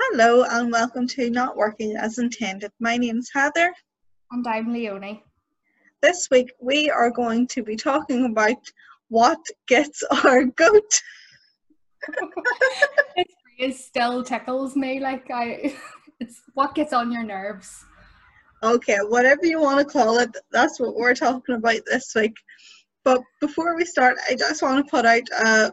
Hello and welcome to Not Working as Intended. My name is Heather. And I'm Leonie. This week we are going to be talking about what gets our goat. this phrase still tickles me. Like I, it's what gets on your nerves. Okay, whatever you want to call it, that's what we're talking about this week. But before we start, I just want to put out a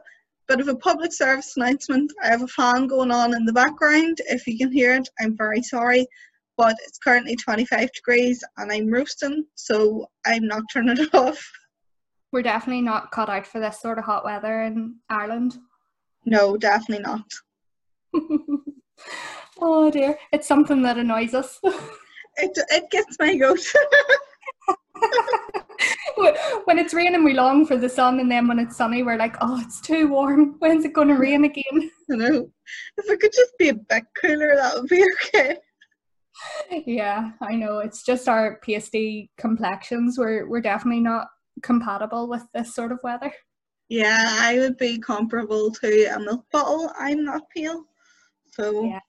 bit of a public service announcement. I have a fan going on in the background. If you can hear it, I'm very sorry, but it's currently 25 degrees and I'm roasting, so I'm not turning it off. We're definitely not cut out for this sort of hot weather in Ireland. No, definitely not. oh dear, it's something that annoys us. it, it gets my goat. when it's raining, we long for the sun, and then when it's sunny, we're like, oh, it's too warm. When's it going to rain again? I know. If it could just be a bit cooler, that would be okay. Yeah, I know. It's just our pasty complexions. We're we're definitely not compatible with this sort of weather. Yeah, I would be comparable to a milk bottle. I'm not pale, so yeah.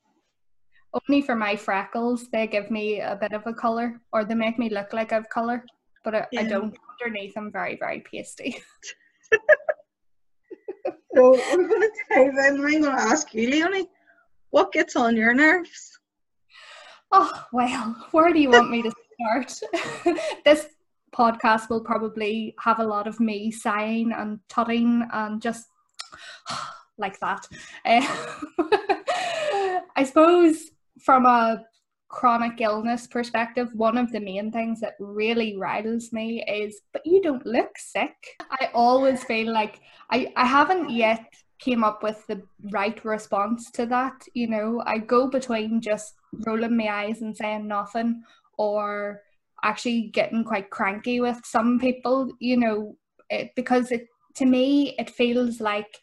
Only for my freckles, they give me a bit of a color, or they make me look like I've color, but I, yeah. I don't. Underneath, I'm very, very pasty. so we're going to dive in. I'm going to ask you, Leonie, what gets on your nerves? Oh well, where do you want me to start? this podcast will probably have a lot of me sighing and tutting and just like that. Uh, I suppose from a chronic illness perspective, one of the main things that really riles me is, but you don't look sick. I always feel like I, I haven't yet came up with the right response to that. You know, I go between just rolling my eyes and saying nothing or actually getting quite cranky with some people, you know, it, because it to me it feels like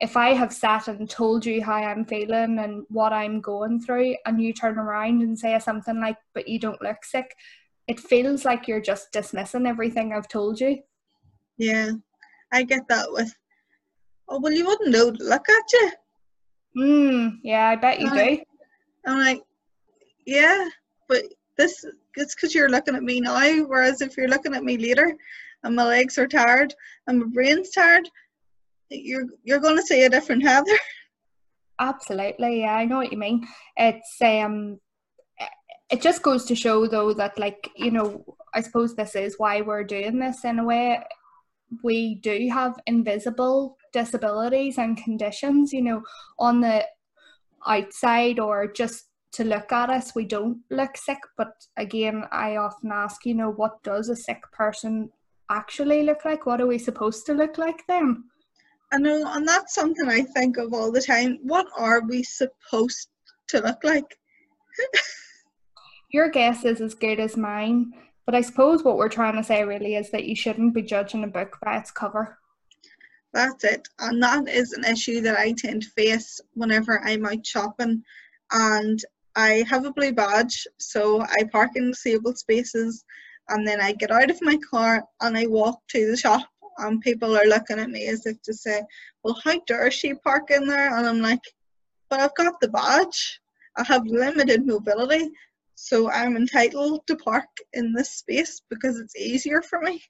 if I have sat and told you how I'm feeling and what I'm going through, and you turn around and say something like, but you don't look sick, it feels like you're just dismissing everything I've told you. Yeah, I get that with, oh, well, you wouldn't know to look at you. Hmm, yeah, I bet you I'm do. Like, I'm like, yeah, but this, it's because you're looking at me now, whereas if you're looking at me later and my legs are tired and my brain's tired, you're you're going to see a different Heather. Absolutely, yeah, I know what you mean. It's um, it just goes to show though that like you know, I suppose this is why we're doing this in a way. We do have invisible disabilities and conditions, you know, on the outside or just to look at us, we don't look sick. But again, I often ask, you know, what does a sick person actually look like? What are we supposed to look like then? I know, and that's something I think of all the time. What are we supposed to look like? Your guess is as good as mine, but I suppose what we're trying to say really is that you shouldn't be judging a book by its cover. That's it, and that is an issue that I tend to face whenever I'm out shopping. And I have a blue badge, so I park in disabled spaces, and then I get out of my car and I walk to the shop and people are looking at me as if to say, well, how dare she park in there? And I'm like, but I've got the badge. I have limited mobility, so I'm entitled to park in this space because it's easier for me.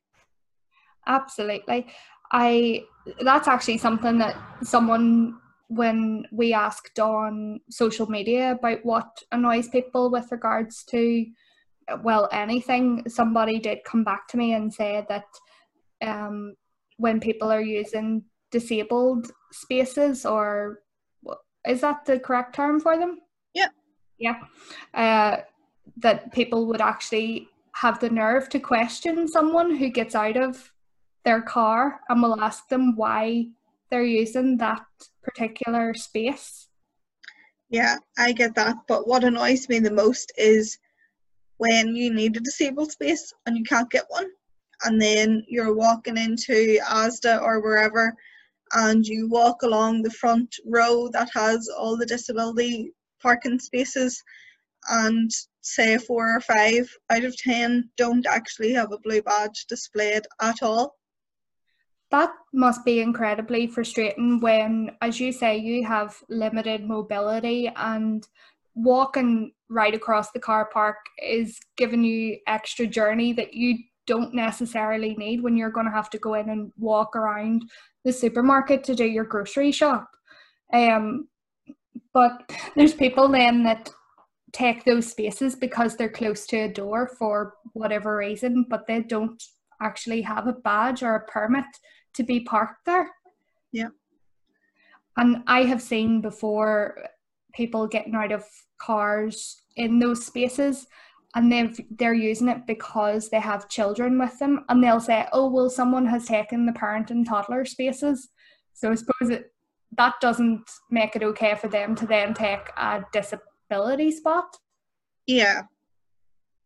Absolutely. I that's actually something that someone when we asked on social media about what annoys people with regards to well anything somebody did come back to me and say that um, when people are using disabled spaces or is that the correct term for them? Yeah. Yeah. Uh, that people would actually have the nerve to question someone who gets out of their car and will ask them why they're using that particular space. Yeah, I get that. But what annoys me the most is when you need a disabled space and you can't get one and then you're walking into Asda or wherever and you walk along the front row that has all the disability parking spaces and say four or five out of ten don't actually have a blue badge displayed at all. that must be incredibly frustrating when, as you say, you have limited mobility and walking right across the car park is giving you extra journey that you don't necessarily need when you're going to have to go in and walk around the supermarket to do your grocery shop. Um, but there's people then that take those spaces because they're close to a door for whatever reason, but they don't actually have a badge or a permit to be parked there. Yeah. And I have seen before people getting out of cars in those spaces and they've they're using it because they have children with them and they'll say oh well someone has taken the parent and toddler spaces. So i suppose it that doesn't make it okay for them to then take a disability spot. Yeah.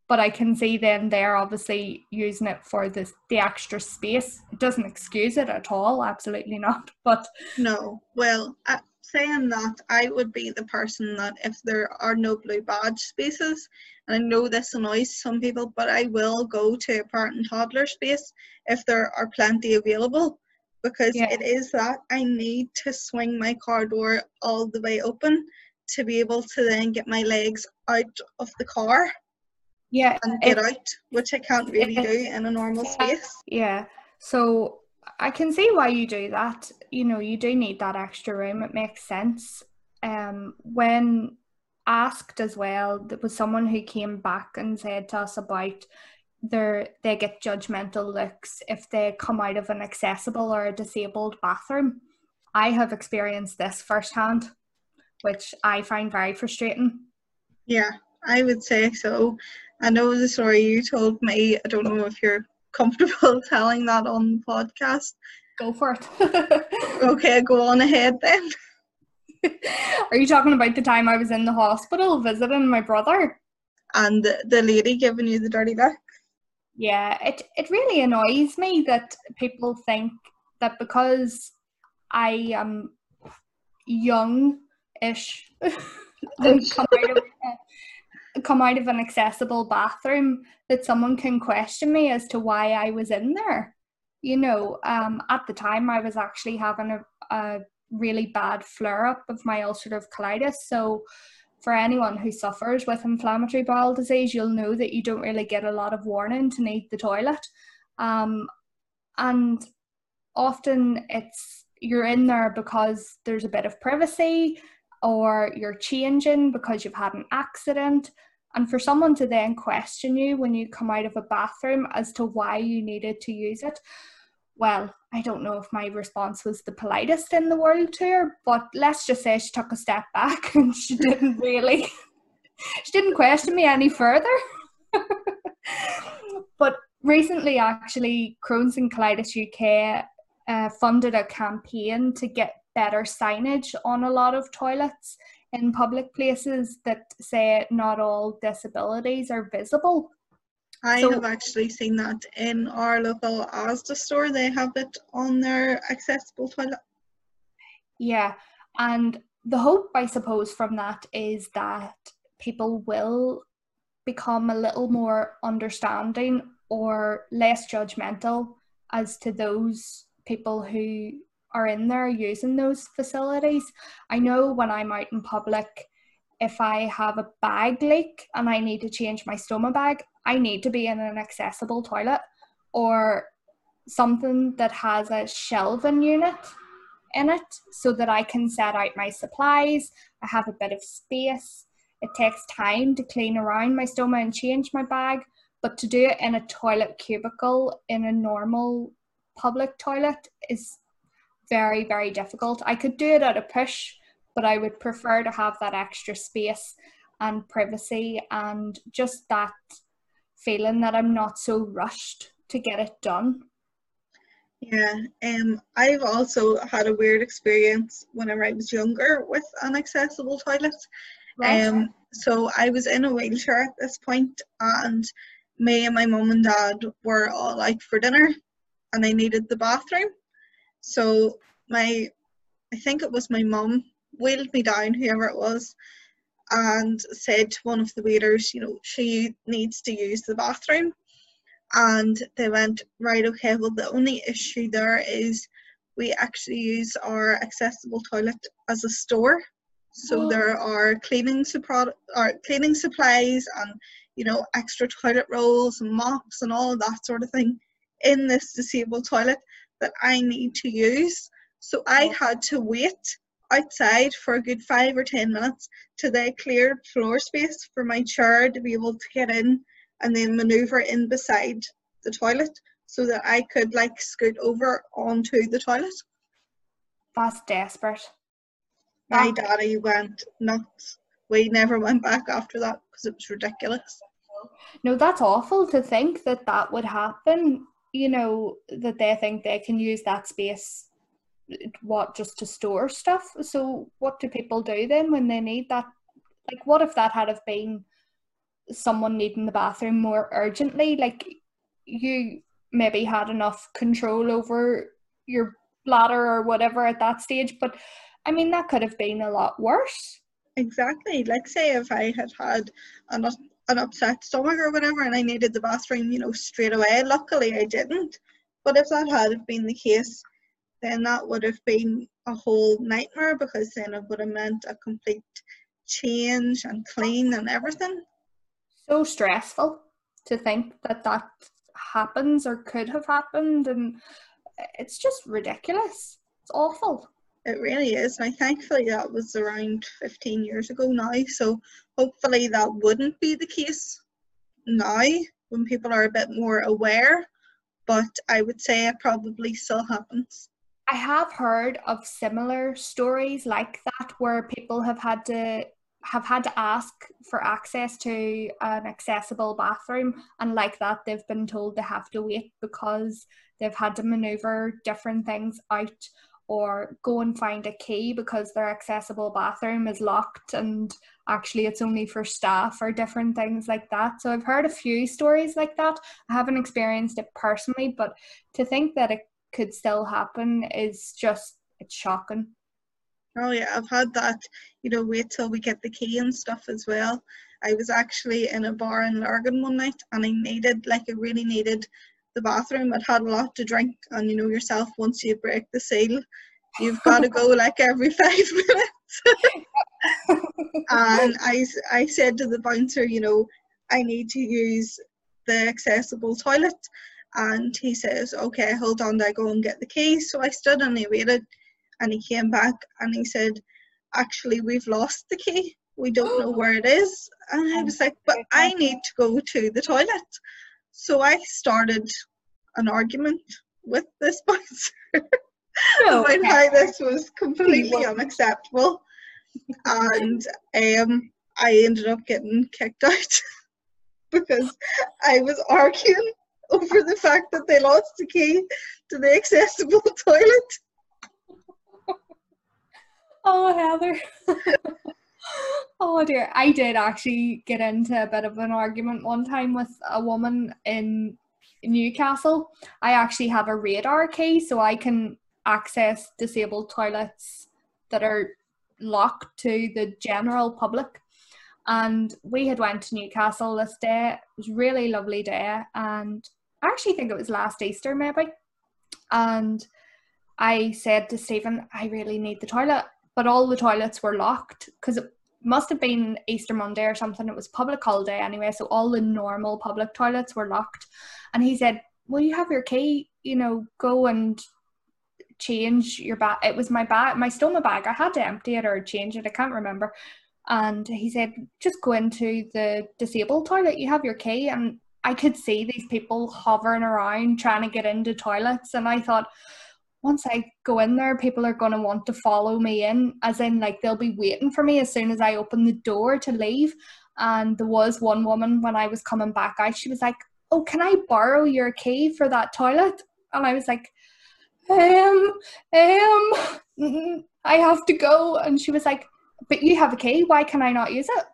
But i can see then they're obviously using it for the the extra space. It doesn't excuse it at all absolutely not but no. Well uh, saying that I would be the person that if there are no blue badge spaces, and I know this annoys some people, but I will go to a parent and toddler space if there are plenty available because Yeah. it is that I need to swing my car door all the way open to be able to then get my legs out of the car yeah and get out, which I can't really do in a normal space. Yeah. So I can see why you do that. You know, you do need that extra room. It makes sense. Um, when asked as well, there was someone who came back and said to us about their they get judgmental looks if they come out of an accessible or a disabled bathroom. I have experienced this firsthand, which I find very frustrating. Yeah, I would say so. I know the story you told me. I don't know if you're comfortable telling that on the podcast. Go for it. Okay, go on ahead then. Are you talking about the time I was in the hospital visiting my brother? And the, lady giving you the dirty look. Yeah, it, it really annoys me that people think that because I am young ish and oh, come out of come out of an accessible bathroom that someone can question me as to why I was in there. You know, um, at the time I was actually having a, a really bad flare up of my ulcerative colitis. So for anyone who suffers with inflammatory bowel disease, you'll know that you don't really get a lot of warning to need the toilet. Um, and often it's you're in there because there's a bit of privacy or you're changing because you've had an accident. And for someone to then question you when you come out of a bathroom as to why you needed to use it, well, I don't know if my response was the politest in the world to her, but let's just say she took a step back and she didn't really, she didn't question me any further. but recently, actually, Crohn's and Colitis UK uh, funded a campaign to get better signage on a lot of toilets in public places that say not all disabilities are visible. I So- have actually seen that in our local Asda store. They have it on their accessible toilet. Yeah, and the hope, I suppose, from that is that people will become a little more understanding or less judgmental as to those people who are in there using those facilities. I know when I'm out in public, if I have a bag leak and I need to change my stoma bag, I need to be in an accessible toilet or something that has a shelving unit in it so that I can set out my supplies. I have a bit of space. It takes time to clean around my stoma and change my bag, but to do it in a toilet cubicle in a normal public toilet is very, very difficult. I could do it at a push, but I would prefer to have that extra space and privacy and just that feeling that I'm not so rushed to get it done. Yeah, um, I've also had a weird experience whenever I was younger with an accessible toilet. Um, so I was in a wheelchair at this point, and me and my mum and dad were all out for dinner, and I needed the bathroom. So my, I think it was my mum, wheeled me down, whoever it was, and said to one of the waiters, you know, she needs to use the bathroom. And they went, right, okay, well, the only issue there is we actually use our accessible toilet as a store. So Oh. there are cleaning suppro- or cleaning supplies and you know extra toilet rolls and mops and all of that sort of thing in this disabled toilet that I need to use. So I had to wait outside for a good five or ten minutes till they cleared floor space for my chair to be able to get in and then maneuver in beside the toilet so that I could like scoot over onto the toilet. That's desperate. My daddy went nuts. We never went back after that because it was ridiculous. No, that's awful to think that that would happen. You know, that they think they can use that space, what, just to store stuff. So, what do people do then when they need that? Like, what if that had have been someone needing the bathroom more urgently? Like, you maybe had enough control over your bladder or whatever at that stage, but I mean, that could have been a lot worse. Exactly. Like say if I had had an, an upset stomach or whatever and I needed the bathroom, you know, straight away. Luckily I didn't. But if that had been the case, then that would have been a whole nightmare because then it would have meant a complete change and clean and everything. so stressful to think that that happens or could have happened and it's just ridiculous it's awful It really is. Now, thankfully, that was around 15 years ago now. So, hopefully, that wouldn't be the case now when people are a bit more aware. But I would say it probably still happens. i have heard of similar stories like that where people have had to have had to ask for access to an accessible bathroom and like that they've been told they have to wait because they've had to maneuver different things out or go and find a key because their accessible bathroom is locked and actually it's only for staff or different things like that. So I've heard a few stories like that. I haven't experienced it personally, but to think that it could still happen is just it's shocking. Oh, yeah, I've had that, you know, wait till we get the key and stuff as well. I was actually in a bar in Lurgan one night and I needed, like, I really needed the bathroom. I'd had a lot to drink, and you know yourself, once you break the seal, you've got to go like every five minutes. and I, I said to the bouncer, you know, I need to use the accessible toilet. And he says, okay, hold on, I go and get the key. So I stood and I waited, and he came back and he said, actually, we've lost the key. We don't know where it is. And I oh was like, but I need to go to the toilet. So I started an argument with this bouncer about how this was completely unacceptable. And um, I ended up getting kicked out because I was arguing over the fact that they lost the key to the accessible toilet. Oh, Heather. Oh dear. I did actually get into a bit of an argument one time with a woman in Newcastle. I actually have a radar key so I can access disabled toilets that are locked to the general public. And we had went to Newcastle this day. It was really lovely day and I actually think it was last Easter maybe. And I said to Stephen, I really need the toilet. But all the toilets were locked because must have been Easter Monday or something. It was public holiday anyway, so all the normal public toilets were locked. And he said, Well, you have your key, you know, go and change your bag. It was my bag, my stoma bag. I had to empty it or change it. I can't remember. And he said, Just go into the disabled toilet. You have your key. And I could see these people hovering around trying to get into toilets. And I thought, once I go in there, people are going to want to follow me in, as in, like, they'll be waiting for me as soon as I open the door to leave. And there was one woman when I was coming back out, she was like, Oh, can I borrow your key for that toilet? And I was like, Um, um, I have to go. And she was like, But you have a key, why can I not use it?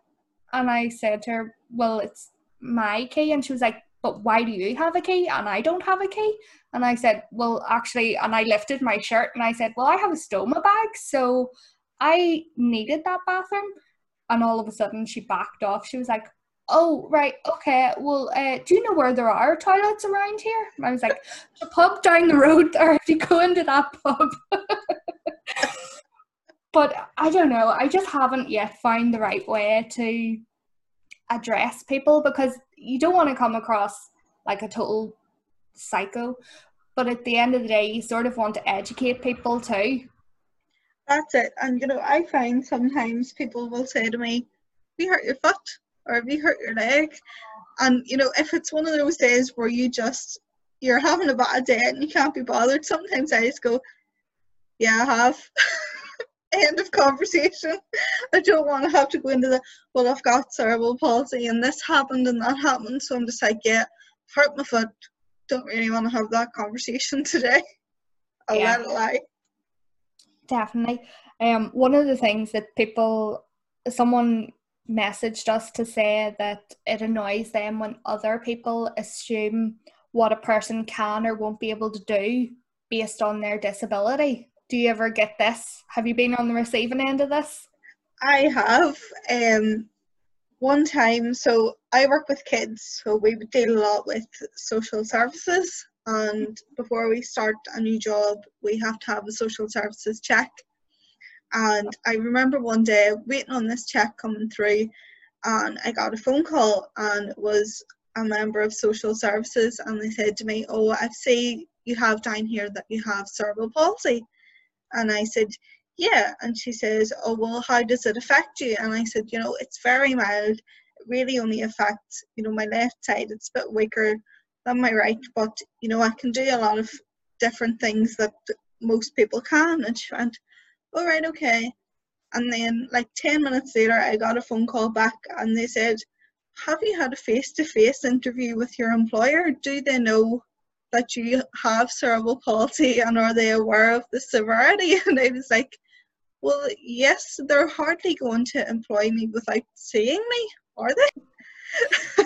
And I said to her, Well, it's my key. And she was like, But why do you have a key and I don't have a key? And I said, Well, actually, and I lifted my shirt and I said, Well, I have a stoma bag, so I needed that bathroom. And all of a sudden, she backed off. She was like, oh right okay well uh, do you know where there are toilets around here and i was like the pub down the road or if you go into that pub but i don't know i just haven't yet found the right way to address people because you don't want to come across like a total psycho but at the end of the day you sort of want to educate people too that's it and you know i find sometimes people will say to me you hurt your foot or have you hurt your leg? And you know, if it's one of those days where you just you're having a bad day and you can't be bothered, sometimes I just go, Yeah, I have. End of conversation. I don't want to have to go into the well, I've got cerebral palsy and this happened and that happened, so I'm just like, Yeah, hurt my foot. Don't really want to have that conversation today. I'll yeah. let it lie. Definitely. Um, one of the things that people, someone messaged us to say that it annoys them when other people assume what a person can or won't be able to do based on their disability. Do you ever get this? Have you been on the receiving end of this? I have. Um, one time, so I work with kids, so we deal a lot with social services. And before we start a new job, we have to have a social services check. And I remember one day waiting on this check coming through, and I got a phone call, and it was a member of social services, and they said to me, "Oh, I see you have down here that you have cerebral palsy," and I said, "Yeah," and she says, "Oh, well, how does it affect you?" And I said, "You know, it's very mild. It really only affects, you know, my left side. It's a bit weaker than my right, but you know, I can do a lot of different things that most people can." And she went all right, okay. And then, like 10 minutes later, I got a phone call back and they said, Have you had a face to face interview with your employer? Do they know that you have cerebral palsy and are they aware of the severity? And I was like, Well, yes, they're hardly going to employ me without seeing me, are they?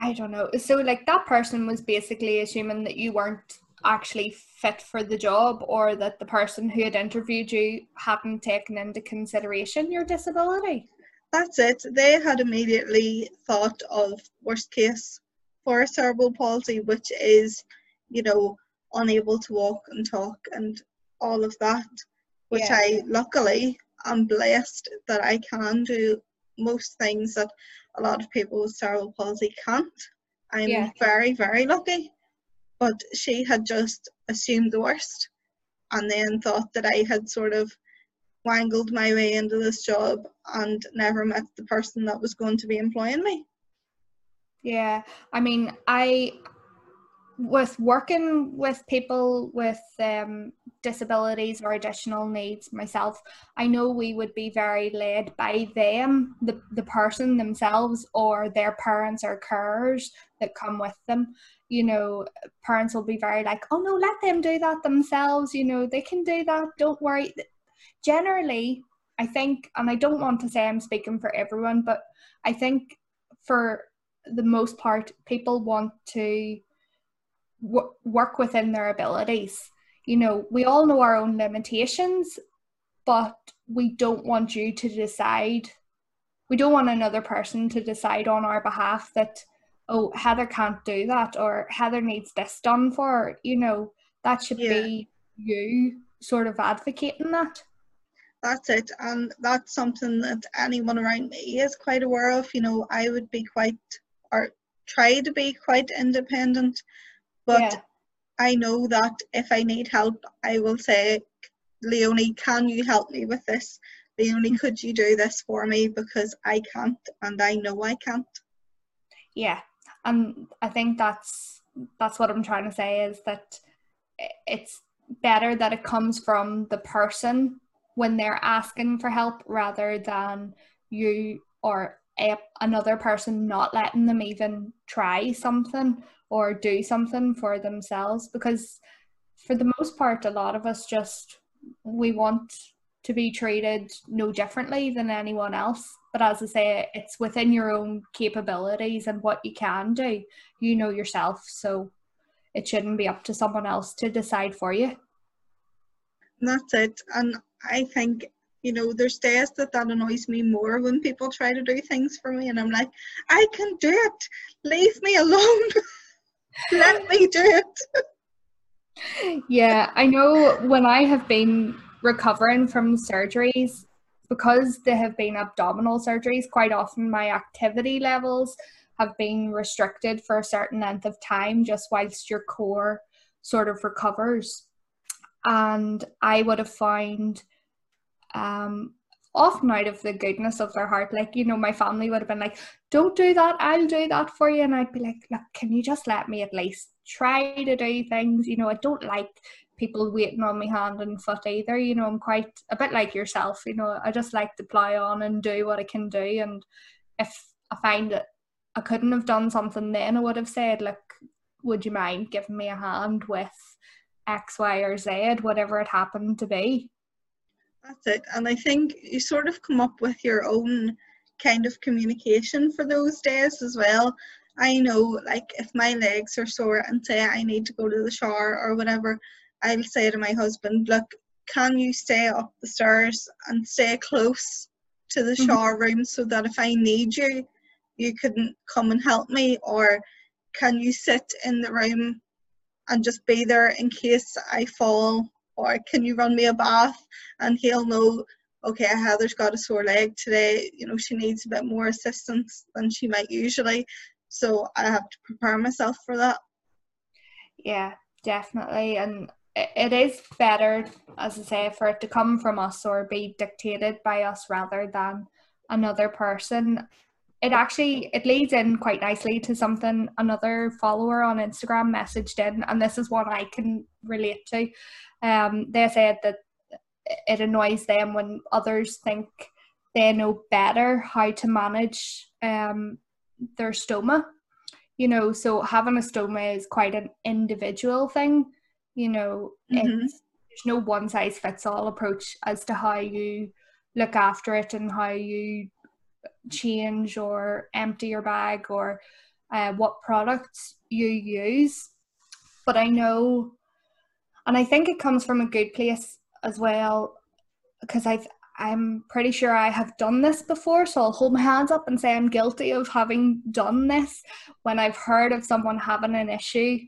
I don't know. So, like, that person was basically assuming that you weren't actually fit for the job or that the person who had interviewed you hadn't taken into consideration your disability. That's it. They had immediately thought of worst case for cerebral palsy, which is, you know, unable to walk and talk and all of that, which yeah. I luckily am blessed that I can do most things that a lot of people with cerebral palsy can't. I'm yeah. very, very lucky but she had just assumed the worst and then thought that I had sort of wangled my way into this job and never met the person that was going to be employing me. Yeah, I mean, I with working with people with um, disabilities or additional needs myself, I know we would be very led by them, the, the person themselves, or their parents or carers that come with them. You know, parents will be very like, oh no, let them do that themselves. You know, they can do that, don't worry. Generally, I think, and I don't want to say I'm speaking for everyone, but I think for the most part, people want to w- work within their abilities. You know, we all know our own limitations, but we don't want you to decide. We don't want another person to decide on our behalf that, oh, Heather can't do that or Heather needs this done for her. You know, that should yeah. be you sort of advocating that. That's it. And that's something that anyone around me is quite aware of. You know, I would be quite, or try to be quite independent but yeah. I know that if I need help, I will say, Leonie, can you help me with this? Leonie, mm. could you do this for me? Because I can't, and I know I can't. Yeah, and I think that's that's what I'm trying to say is that it's better that it comes from the person when they're asking for help rather than you or a, another person not letting them even try something or do something for themselves because for the most part a lot of us just we want to be treated no differently than anyone else. But as i say it's within your own capabilities and what you can do. You know yourself so it shouldn't be up to someone else to decide for you. That's it. And i think you know, there's days that that annoys me more when people try to do things for me, and I'm like, I can do it. Leave me alone. Let me do it. yeah, I know when I have been recovering from surgeries, because they have been abdominal surgeries, quite often my activity levels have been restricted for a certain length of time just whilst your core sort of recovers. And I would have found um, often out of the goodness of their heart, like, you know, my family would have been like, don't do that, I'll do that for you. And I'd be like, look, can you just let me at least try to do things? You know, I don't like people waiting on my hand and foot either. You know, I'm quite a bit like yourself, you know, I just like to plow on and do what I can do. And if I find that I couldn't have done something then, I would have said, look, would you mind giving me a hand with X, Y, or Z, whatever it happened to be? That's it. And I think you sort of come up with your own kind of communication for those days as well. I know, like, if my legs are sore and say I need to go to the shower or whatever, I'll say to my husband, Look, can you stay up the stairs and stay close to the mm-hmm. shower room so that if I need you, you can come and help me? Or can you sit in the room and just be there in case I fall? Or can you run me a bath? And he'll know, okay, Heather's got a sore leg today. You know, she needs a bit more assistance than she might usually. So I have to prepare myself for that. Yeah, definitely. And it is better, as I say, for it to come from us or be dictated by us rather than another person. It actually it leads in quite nicely to something another follower on Instagram messaged in, and this is what I can relate to. Um, they said that it annoys them when others think they know better how to manage um, their stoma. You know, so having a stoma is quite an individual thing you know mm-hmm. it's there's no one size fits all approach as to how you look after it and how you change or empty your bag or uh, what products you use. But i know and i think it comes from a good place as well because i've i'm pretty sure i have done this before so i'll hold my hands up and say i'm guilty of having done this. When i've heard of someone having an issue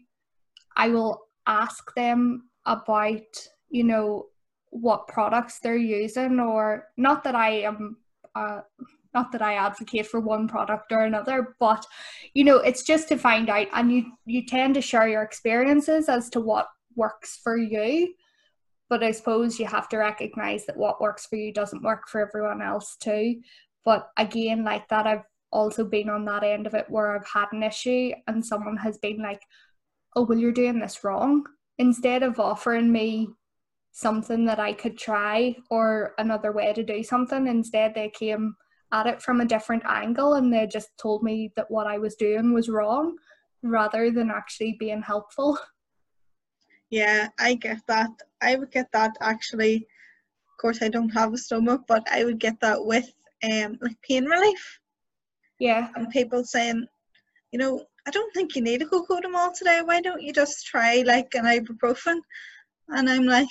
i will ask them about you know what products they're using or not that i am uh, not that i advocate for one product or another but you know it's just to find out and you you tend to share your experiences as to what works for you but i suppose you have to recognize that what works for you doesn't work for everyone else too but again like that i've also been on that end of it where i've had an issue and someone has been like oh, well, you're doing this wrong. Instead of offering me something that I could try or another way to do something, instead they came at it from a different angle and they just told me that what I was doing was wrong rather than actually being helpful. Yeah, I get that. I would get that actually. Of course, I don't have a stoma, but I would get that with um like pain relief. Yeah. And people saying, you know, I don't think you need a cocodamol today. Why don't you just try like an ibuprofen? And I'm like,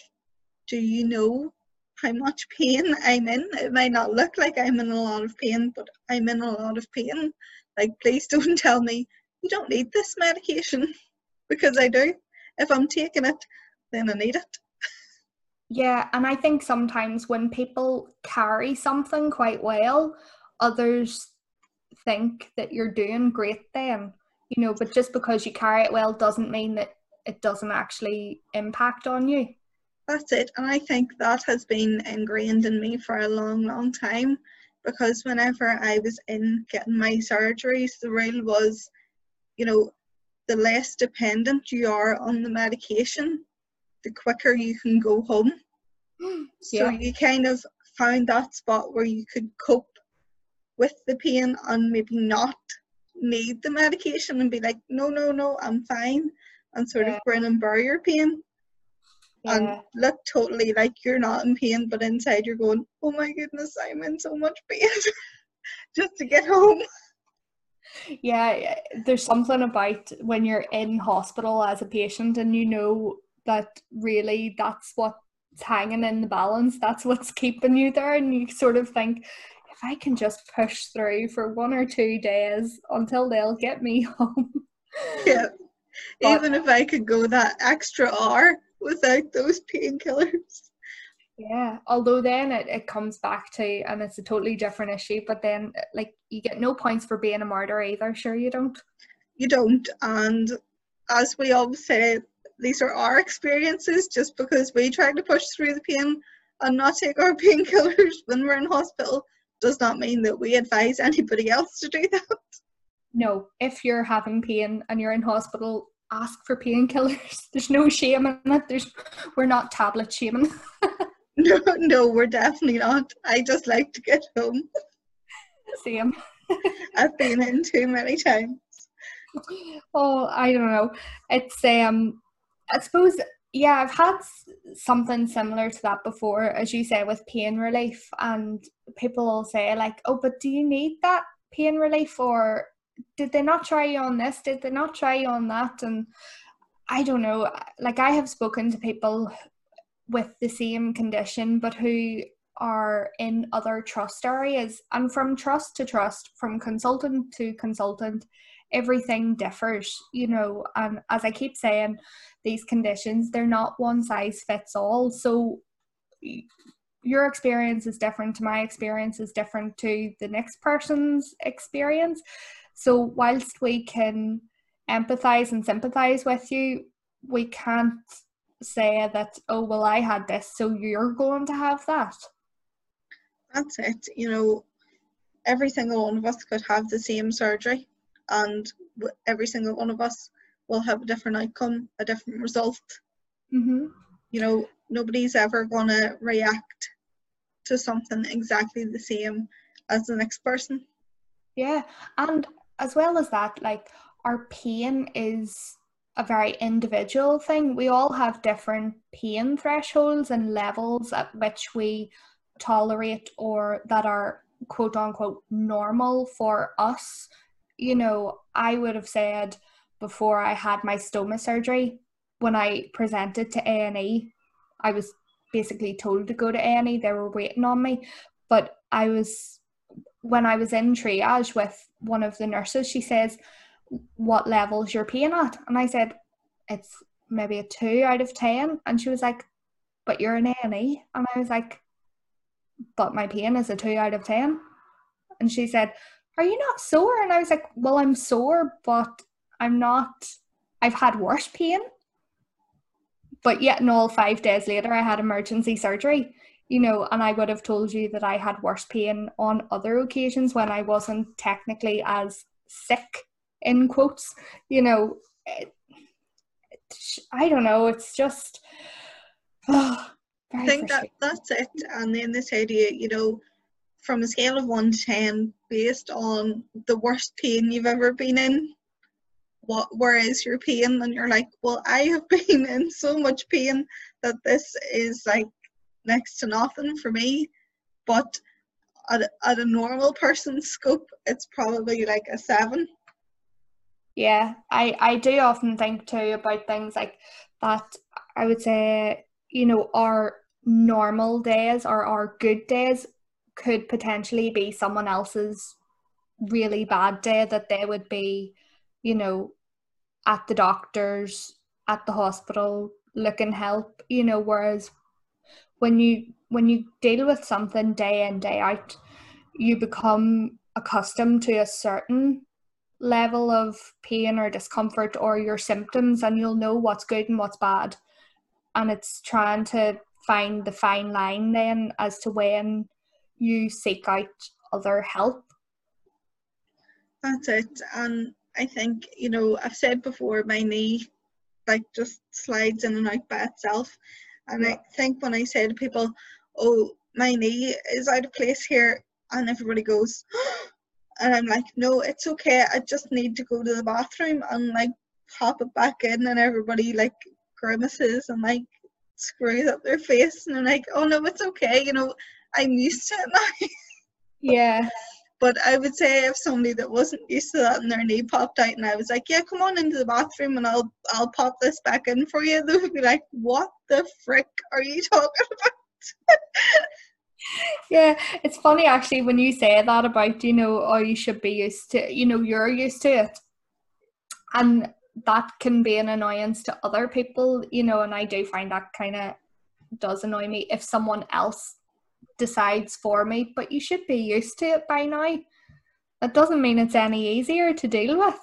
do you know how much pain I'm in? It might not look like I'm in a lot of pain, but I'm in a lot of pain. Like, please don't tell me you don't need this medication because I do. If I'm taking it, then I need it. Yeah, and I think sometimes when people carry something quite well, others think that you're doing great then you know but just because you carry it well doesn't mean that it doesn't actually impact on you that's it and i think that has been ingrained in me for a long long time because whenever i was in getting my surgeries the rule was you know the less dependent you are on the medication the quicker you can go home so you kind of found that spot where you could cope with the pain and maybe not need the medication and be like, no, no, no, I'm fine, and sort yeah. of grin and bear your pain. Yeah. And look totally like you're not in pain, but inside you're going, oh my goodness, I'm in so much pain just to get home. Yeah, there's something about when you're in hospital as a patient and you know that really that's what's hanging in the balance. That's what's keeping you there. And you sort of think, if I can just push through for one or two days until they'll get me home. Yeah. But, Even if I could go that extra hour without those painkillers. Yeah, although then it, it comes back to, and it's a totally different issue, but then like you get no points for being a martyr either, sure you don't? You don't. And as we always say, these are our experiences just because we try to push through the pain and not take our painkillers when we're in hospital does not mean that we advise anybody else to do that. No, if you're having pain and you're in hospital, ask for painkillers. There's no shame in it. There's we're not tablet shaming. no, no, we're definitely not. I just like to get home. Same. I've been in too many times. Oh, I don't know. It's um I suppose yeah, I've had something similar to that before, as you say, with pain relief, and people will say like, "Oh, but do you need that pain relief, or did they not try you on this? Did they not try you on that?" And I don't know. Like I have spoken to people with the same condition, but who are in other trust areas, and from trust to trust, from consultant to consultant, everything differs, you know. And as I keep saying, these conditions, they're not one size fits all. So your experience is different to my experience is different to the next person's experience. So whilst we can empathize and sympathize with you, we can't say that, oh, well, I had this, so you're going to have that. That's it. You know, every single one of us could have the same surgery and every single one of us will have a different outcome, a different result. Mm-hmm. You know, nobody's ever going to react to something exactly the same as the next person. Yeah, and as well as that, like our pain is a very individual thing. We all have different pain thresholds and levels at which we tolerate or that are quote unquote normal for us you know, I would have said before I had my stoma surgery, when I presented to A&E, I was basically told to go to A&E. They were waiting on me. But I was, when I was in triage with one of the nurses, she says, what level's your pain at? And I said, it's maybe a two out of 10. And she was like, but you're an A&E. And I was like, but my pain is a two out of 10. And she said, are you not sore? And I was like, well, I'm sore, but I'm not, I've had worse pain. But yet, in all five days later, I had emergency surgery, you know, and I would have told you that I had worse pain on other occasions when I wasn't technically as sick, in quotes, you know. It, it, I don't know, it's just. Oh, I think that that's it. And then this idea, you know, from a scale of 1 to 10 based on the worst pain you've ever been in what where is your pain and you're like well i have been in so much pain that this is like next to nothing for me but at, at a normal person's scope it's probably like a seven. Yeah i i do often think too about things like that i would say you know our normal days or our good days could potentially be someone else's really bad day that they would be, you know, at the doctor's, at the hospital looking help, you know, whereas when you when you deal with something day in, day out, you become accustomed to a certain level of pain or discomfort or your symptoms and you'll know what's good and what's bad. And it's trying to find the fine line then as to when you seek out other help. That's it. And I think, you know, I've said before, my knee like just slides in and out by itself. And yeah. I think when I say to people, oh, my knee is out of place here, and everybody goes, and I'm like, no, it's okay. I just need to go to the bathroom and like pop it back in, and everybody like grimaces and like screws up their face, and I'm like, oh no, it's okay. You know, I'm used to it now. yeah. But I would say if somebody that wasn't used to that and their knee popped out and I was like, Yeah, come on into the bathroom and I'll I'll pop this back in for you, they would be like, What the frick are you talking about? yeah, it's funny actually when you say that about, you know, oh you should be used to you know, you're used to it. And that can be an annoyance to other people, you know, and I do find that kind of does annoy me if someone else decides for me, but you should be used to it by now. That doesn't mean it's any easier to deal with.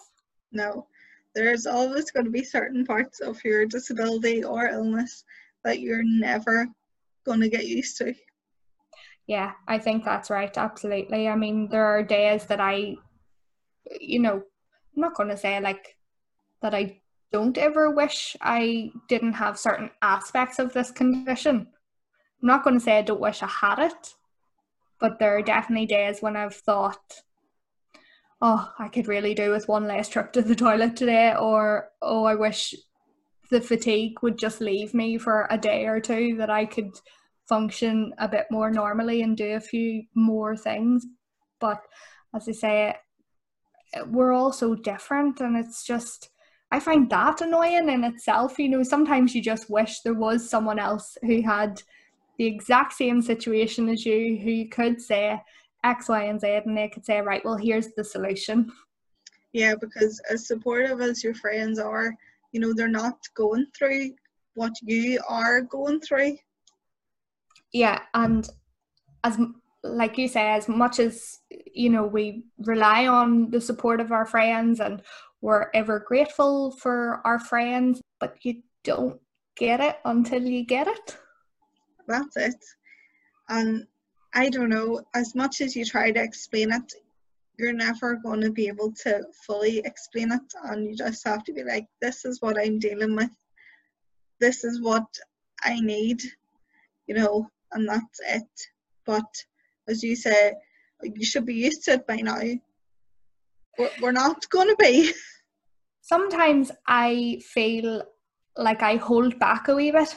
No, there's always going to be certain parts of your disability or illness that you're never going to get used to. Yeah, I think that's right. Absolutely. I mean, there are days that I, you know, I'm not going to say like that I don't ever wish I didn't have certain aspects of this condition. I'm not going to say I don't wish I had it, but there are definitely days when I've thought, oh, I could really do with one less trip to the toilet today, or oh, I wish the fatigue would just leave me for a day or two that I could function a bit more normally and do a few more things. But as I say, we're all so different, and it's just. I find that annoying in itself. You know, sometimes you just wish there was someone else who had the exact same situation as you who you could say X, Y, and Z, and they could say, right, well, here's the solution. Yeah, because as supportive as your friends are, you know, they're not going through what you are going through. Yeah, and as like you say, as much as you know, we rely on the support of our friends and we're ever grateful for our friends, but you don't get it until you get it that's it. And I don't know, as much as you try to explain it, you're never going to be able to fully explain it. And you just have to be like, this is what I'm dealing with. This is what I need, you know, and that's it. But as you say, you should be used to it by now. We're not going to be. Sometimes I feel like I hold back a wee bit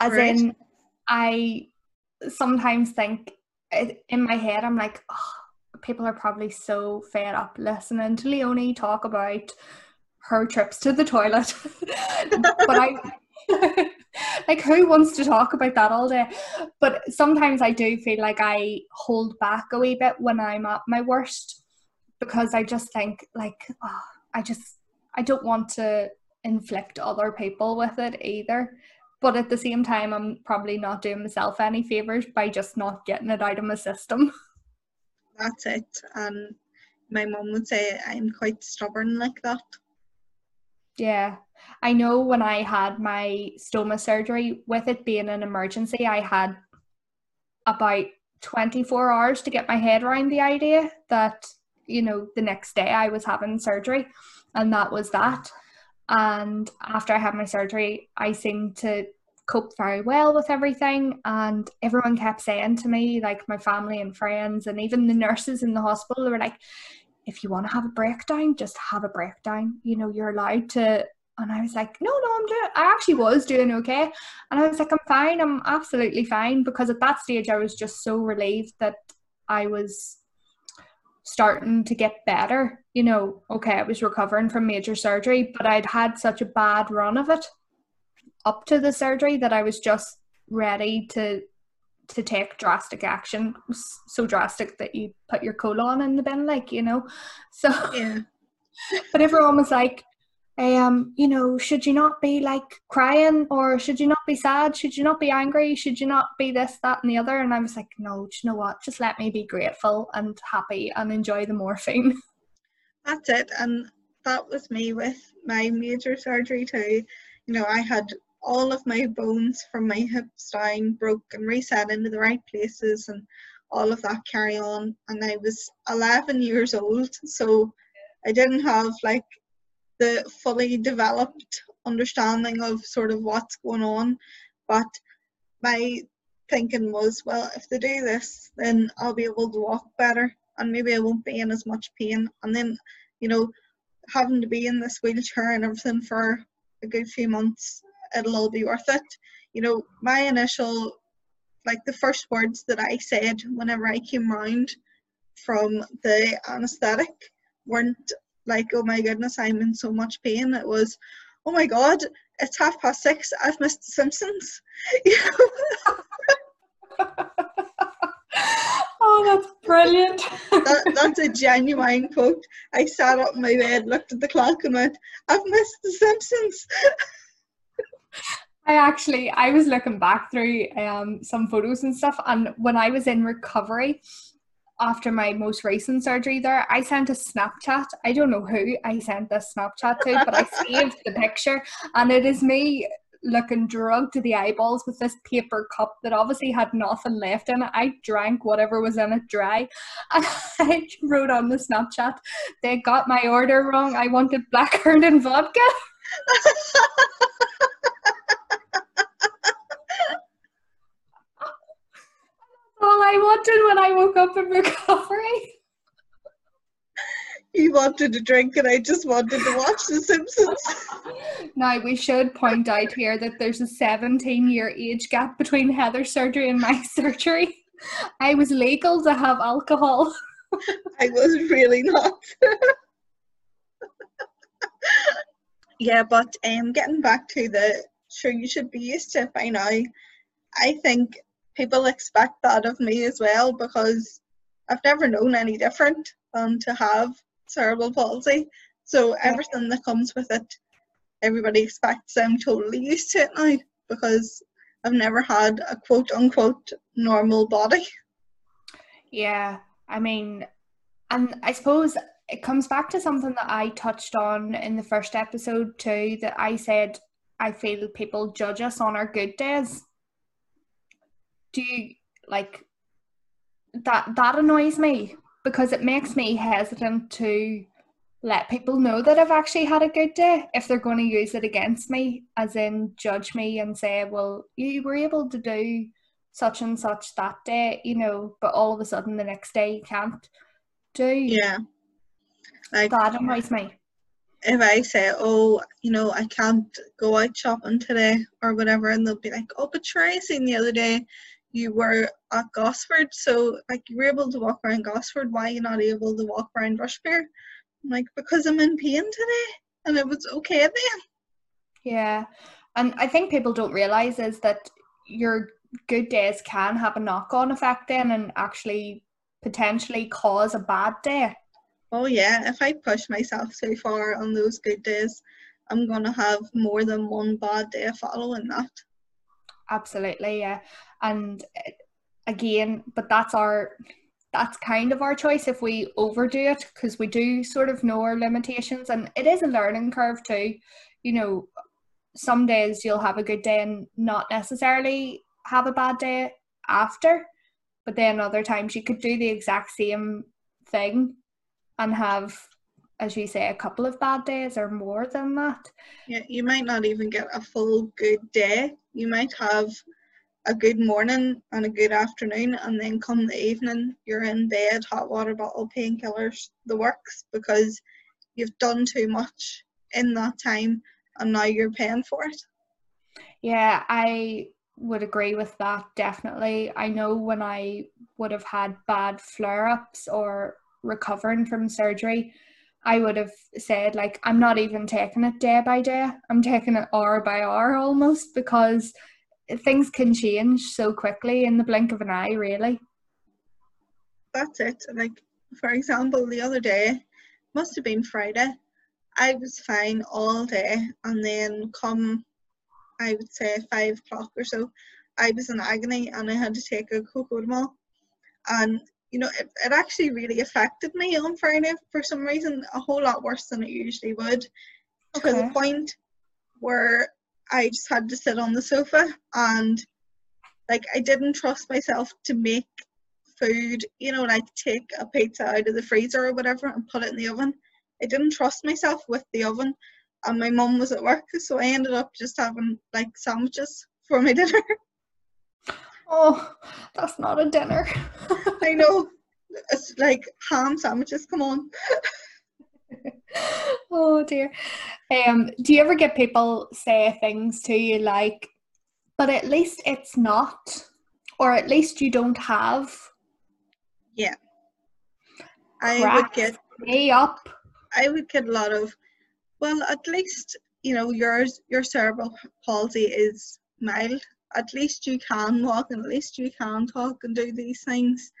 as right. in, I sometimes think eh, in my head, I'm like, oh, people are probably so fed up listening to Leonie talk about her trips to the toilet. but I like who wants to talk about that all day? But sometimes I do feel like I hold back a wee bit when I'm at my worst because I just think like oh, I just I don't want to inflict other people with it either but at the same time i'm probably not doing myself any favors by just not getting it out of my system. That's it. And my mom would say i'm quite stubborn like that. Yeah. I know when i had my stoma surgery with it being an emergency i had about 24 hours to get my head around the idea that you know the next day i was having surgery and that was that and after I had my surgery, I seemed to cope very well with everything. And everyone kept saying to me, like my family and friends, and even the nurses in the hospital, they were like, if you want to have a breakdown, just have a breakdown. You know, you're allowed to. And I was like, no, no, I'm doing, I actually was doing okay. And I was like, I'm fine. I'm absolutely fine. Because at that stage, I was just so relieved that I was starting to get better. You know, okay, I was recovering from major surgery, but I'd had such a bad run of it up to the surgery that I was just ready to to take drastic action so drastic that you put your colon in the bin like you know so yeah but everyone was like um, you know, should you not be like crying or should you not be sad? Should you not be angry? Should you not be this, that, and the other? And I was like, no, you know what? Just let me be grateful and happy and enjoy the morphine. That's it. And that was me with my major surgery too. You know, I had all of my bones from my hips down broke and reset into the right places and all of that carry on. And I was 11 years old, so I didn't have like the fully developed understanding of sort of what's going on. But my thinking was, well, if they do this, then I'll be able to walk better and maybe I won't be in as much pain. And then, you know, having to be in this wheelchair and everything for a good few months, it'll all be worth it. You know, my initial, like the first words that I said whenever I came round from the anesthetic weren't like, oh my goodness, I'm in so much pain. It was, oh my god, it's half past six, I've missed The Simpsons. oh, that's brilliant. that, that's a genuine quote. I sat up in my bed, looked at the clock, and went, I've missed The Simpsons. I actually I was looking back through um, some photos and stuff, and when I was in recovery after my most recent surgery, there I sent a Snapchat. I don't know who I sent this Snapchat to, but I saved the picture, and it is me looking drugged to the eyeballs with this paper cup that obviously had nothing left in it. I drank whatever was in it dry. And I wrote on the Snapchat, they got my order wrong. I wanted blackcurrant and vodka. all I wanted when I woke up in recovery. He wanted to drink and I just wanted to watch The Simpsons. now, we should point out here that there's a 17 year age gap between Heather's surgery and my surgery. I was legal to have alcohol. I was really not. yeah, but um, getting back to the sure you should be used to it by now. I think people expect that of me as well because I've never known any different than to have cerebral palsy. So everything that comes with it, everybody expects I'm totally used to it now because I've never had a quote unquote normal body. Yeah, I mean, and I suppose it comes back to something that I touched on in the first episode too that I said I feel people judge us on our good days do you like that that annoys me because it makes me hesitant to let people know that I've actually had a good day if they're going to use it against me, as in judge me and say, well, you were able to do such and such that day, you know, but all of a sudden the next day you can't do. Yeah. Like, that annoys me. If I say, oh, you know, I can't go out shopping today or whatever, and they'll be like, oh, but Tracy, the other day you were at Gosford, so like you were able to walk around Gosford. Why are you not able to walk around Rushmere? I'm like, because I'm in pain today, and it was okay then. Yeah, and I think people don't realize is that your good days can have a knock-on effect then, and actually potentially cause a bad day. Oh yeah, if I push myself too far on those good days, I'm gonna have more than one bad day following that absolutely yeah and eh, again but that's our that's kind of our choice if we overdo it because we do sort of know our limitations. And it is a learning curve too. You know some days you'll have a good day and not necessarily have a bad day after but then other times you could do the exact same thing and have as you say a couple of bad days or more than that. Yeah you might not even get a full good day. You might have a good morning and a good afternoon, and then come the evening, you're in bed, hot water bottle, painkillers, the works, because you've done too much in that time and now you're paying for it. Yeah, I would agree with that definitely. I know when I would have had bad flare ups or recovering from surgery, I would have said like I'm not even taking it day by day. I'm taking it hour by hour almost because things can change so quickly in the blink of an eye, really. That's it. Like for example, the other day must have been Friday. I was fine all day, and then come, I would say five o'clock or so, I was in agony and I had to take a Cocodamol, and you know, it, it actually really affected me on Friday for some reason, a whole lot worse than it usually would. Okay. To the point where I just had to sit on the sofa and like I didn't trust myself to make food, you know, like take a pizza out of the freezer or whatever and put it in the oven. I didn't trust myself with the oven and my mum was at work so I ended up just having like sandwiches for my dinner. Oh, that's not a dinner. I know. It's like ham sandwiches, come on. oh dear. Um, do you ever get people say things to you like, but at least it's not, or at least you don't have? Yeah. I would get me up. I would get a lot of well, at least you know yours your cerebral palsy is mild. At least you can walk and at least you can talk and do these things.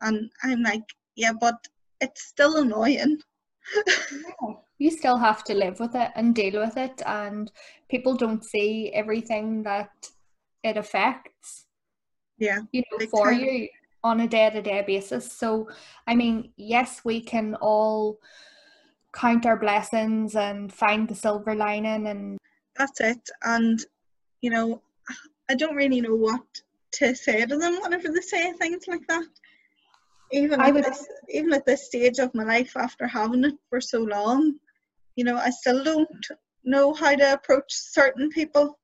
And I'm like, yeah, but it's still annoying. you still have to live with it and deal with it and people don't see everything that it affects yeah you know for time. you on a day-to-day basis so i mean yes we can all count our blessings and find the silver lining and That's it. And you know, I don't really know what to say to them whenever they say things like that. Even I at would- this even at this stage of my life after having it for so long, you know, I still don't know how to approach certain people.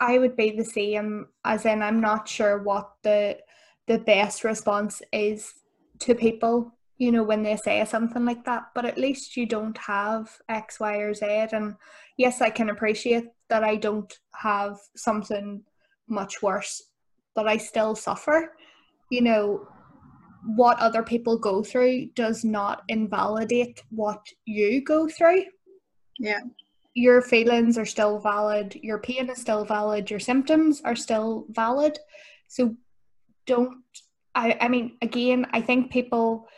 I would be the same as in I'm not sure what the the best response is to people, you know, when they say something like that. But at least you don't have X, Y, or Z. And yes, I can appreciate that I don't have something much worse, but I still suffer. You know, what other people go through does not invalidate what you go through Yeah. your feelings are still valid, your pain is still valid, your symptoms are still valid. So don't I I mean again, I think people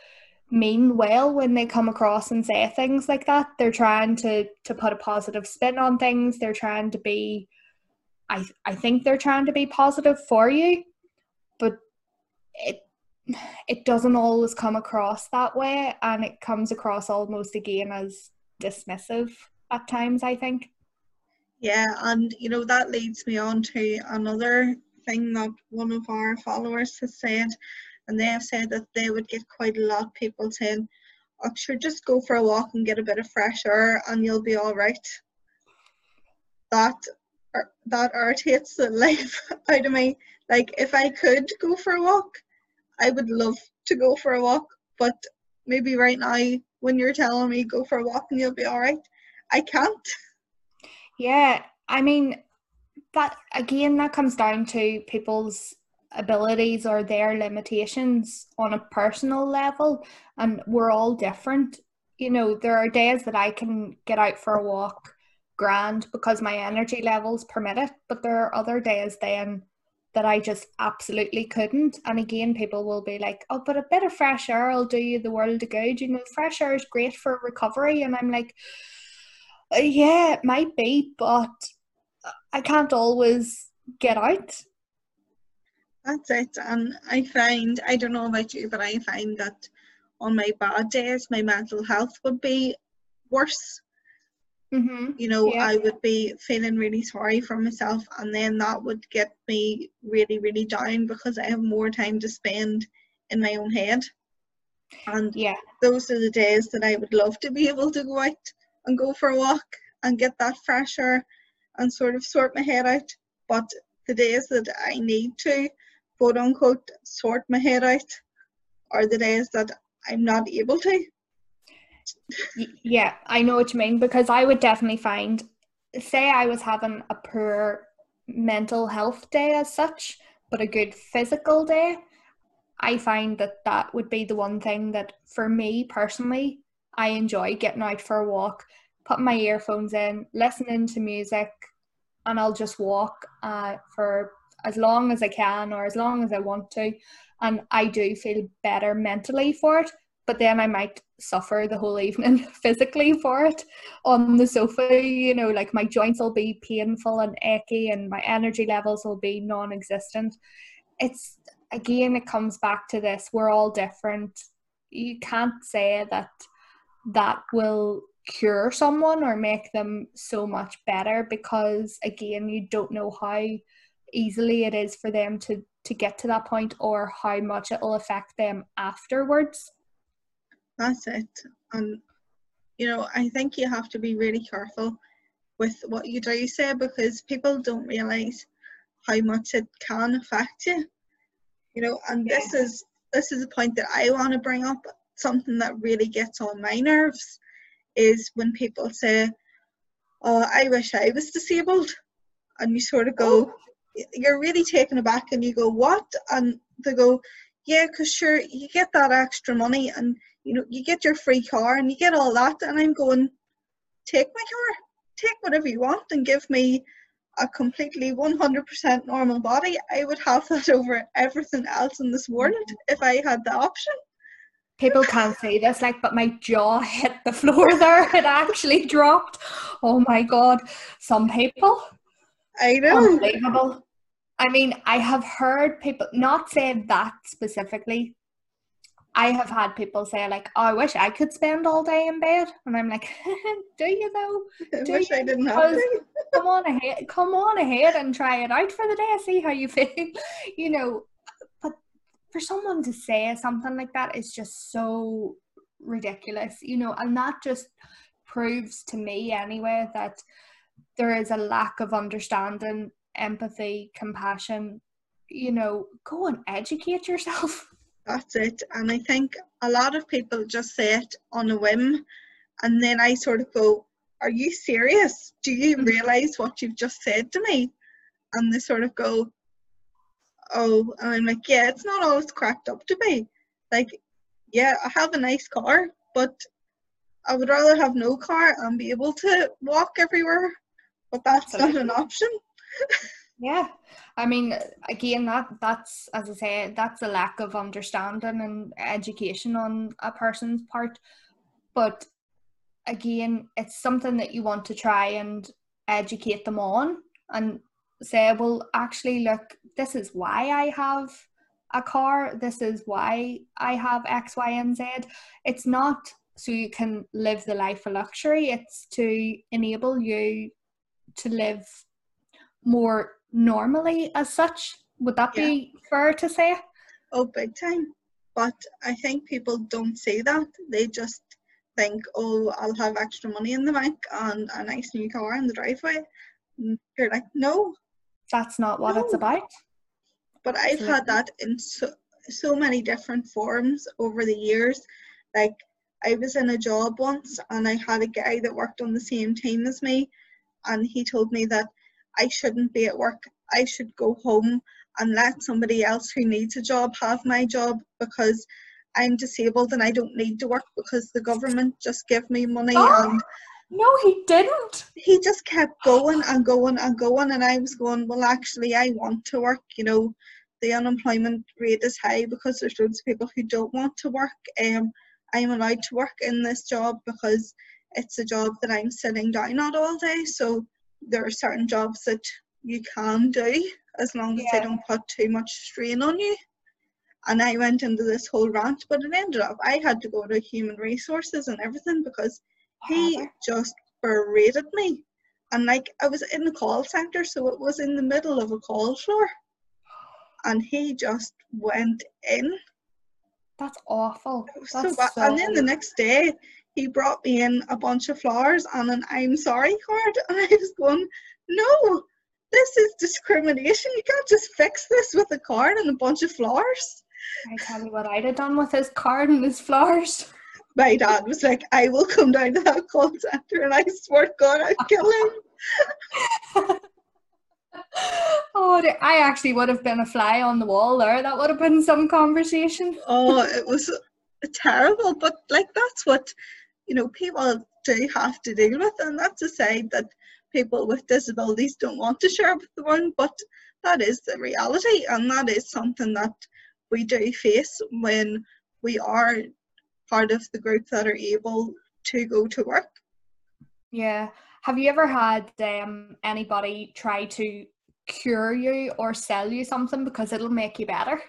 mean well when they come across and say things like that. They're trying to to put a positive spin on things. They're trying to be I I think they're trying to be positive for you, but it it doesn't always come across that way and it comes across almost again as dismissive at times, I think. Yeah, and you know that leads me on to another thing that one of our followers has said, and they have said that they would get quite a lot of people saying, "Oh, sure, just go for a walk and get a bit of fresh air, and you'll be all right." That that irritates the life out of me. Like, if I could go for a walk, I would love to go for a walk, but maybe right now, when you're telling me go for a walk and you'll be all right, I can't. Yeah, I mean, that again, that comes down to people's abilities or their limitations on a personal level, and we're all different. You know, there are days that I can get out for a walk grand because my energy levels permit it, but there are other days then that I just absolutely couldn't. And again, people will be like, oh, but a bit of fresh air will do you the world of good. You know, fresh air is great for recovery. And I'm like, "Uh, yeah, it might be, but I can't always get out. That's it. And I find, I don't know about you, but I find that on my bad days, my mental health would be worse. Mm-hmm. You know, Yeah. I would be feeling really sorry for myself, and then that would get me really, really down because I have more time to spend in my own head. And Yeah, those are the days that I would love to be able to go out and go for a walk and get that fresh air and sort of sort my head out. But the days that I need to, quote unquote, sort my head out are the days that I'm not able to. Yeah, I know what you mean because I would definitely find, say, I was having a poor mental health day as such, but a good physical day. I find that that would be the one thing that, for me personally, I enjoy getting out for a walk, putting my earphones in, listening to music, and I'll just walk uh, for as long as I can or as long as I want to. And I do feel better mentally for it but then I might suffer the whole evening physically for it on the sofa. You know, like my joints will be painful and achy, and my energy levels will be non existent. It's again, it comes back to this we're all different. You can't say that that will cure someone or make them so much better because, again, you don't know how easily it is for them to to get to that point or how much it will affect them afterwards That's it. And, you know, I think you have to be really careful with what you do say because people don't realize how much it can affect you. You know, and this is this is a point that I want to bring up. Something that really gets on my nerves is when people say, "Oh, I wish I was disabled," and you sort of go, oh. you're really taken aback, and you go, "What?" And they go, yeah, because sure, you get that extra money and you know, you get your free car and you get all that. And I'm going, take my car, take whatever you want and give me a completely 100% normal body. I would have that over everything else in this world mm-hmm. if I had the option. People can't see this, like, but my jaw hit the floor there. It actually dropped. Oh my god. Some people. I know. Unbelievable. I mean, I have heard people not say that specifically. I have had people say like, "Oh, I wish I could spend all day in bed," and I'm like, "Do you though? Do I wish you? I didn't have to. come on ahead, come on ahead, and try it out for the day. See how you feel. you know, but for someone to say something like that is just so ridiculous. You know, and that just proves to me anyway that there is a lack of understanding empathy, compassion, you know, go and educate yourself. That's it. And I think a lot of people just say it on a whim. And then I sort of go, Are you serious? Do you mm-hmm. realize what you've just said to me? And they sort of go, Oh, and I'm like, Yeah, it's not all it's cracked up to be. Like, yeah, I have a nice car, but I would rather have no car and be able to walk everywhere. But that's not an option. yeah. I mean again that that's as i say that's a lack of understanding and education on a person's part. But again it's something that you want to try and educate them on and say well actually look this is why i have a car. This is why i have x y and z. It's not so you can live the life of luxury. It's to enable you to live more normally as such. Would that yeah. be fair to say? Oh, big time. But I think people don't say that. They just think, oh, I'll have extra money in the bank and a nice new car in the driveway. And you're like, no. That's not what no. it's about. But I've had that in so, so many different forms over the years. Like, I was in a job once and I had a guy that worked on the same team as me, and he told me that I shouldn't be at work. I should go home and let somebody else who needs a job have my job because I'm disabled and I don't need to work because the government just give me money oh, and no he didn't. he just kept going and going and going and I was going well actually I want to work. You know the unemployment rate is high because there's loads of people who don't want to work. Um I'm allowed to work in this job because it's a job that I'm sitting down at all day. So there are certain jobs that you can do as long as yeah. they don't put too much strain on you. And I went into this whole rant, but it ended up I had to go to human resources and everything because he just berated me. And like I was in the call center, so it was in the middle of a call floor. And he just went in. That's awful. That's so, so and then the next day he brought me in a bunch of flowers and an I'm sorry card. And I was going, no, this is discrimination. You can't just fix this with a card and a bunch of flowers. I tell you what I'd have done with his card and his flowers. My dad was like, I will come down to that call centre and I swear to God I'd kill him. oh, I actually would have been a fly on the wall there. That would have been some conversation. oh, it was terrible, but like that's what you know people do have to deal with, and that's a side that people with disabilities don't want to share with the world, but that is the reality, and that is something that we do face when we are part of the group that are able to go to work. Yeah. Have you ever had um, anybody try to cure you or sell you something because it'll make you better?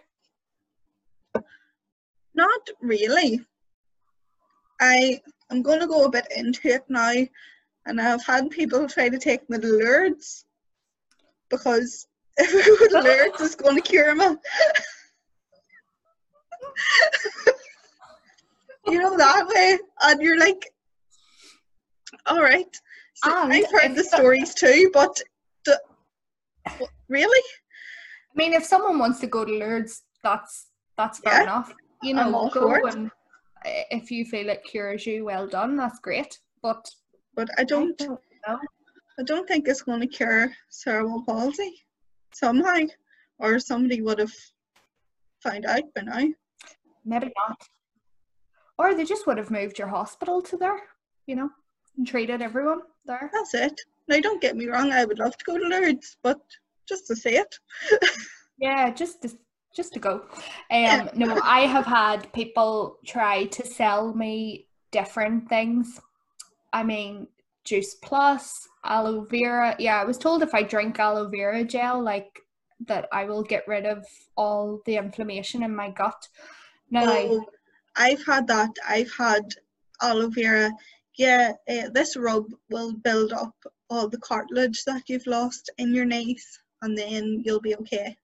Not really. I am going to go a bit into it now, and I've had people try to take me to Lourdes because if I go to Lourdes, it's going to cure me. you know that way, and you're like, all right. So I've heard the stories too, but the, really? I mean, if someone wants to go to Lourdes, that's that's fair yeah. enough you know, go and eh, if you feel it cures you, well done. That's great. But but I don't, I don't know. I don't think it's going to cure cerebral palsy somehow, or somebody would have found out by now. Maybe not. Or they just would have moved your hospital to there, you know, and treated everyone there. That's it. Now, don't get me wrong, I would love to go to Lourdes, but just to say it. yeah, just to, just to go. Um, no, I have had people try to sell me different things. I mean, Juice Plus, aloe vera. Yeah, I was told if I drink aloe vera gel, like that, I will get rid of all the inflammation in my gut. No, oh, I've had that. I've had aloe vera. Yeah, uh, this rub will build up all the cartilage that you've lost in your knees, and then you'll be okay.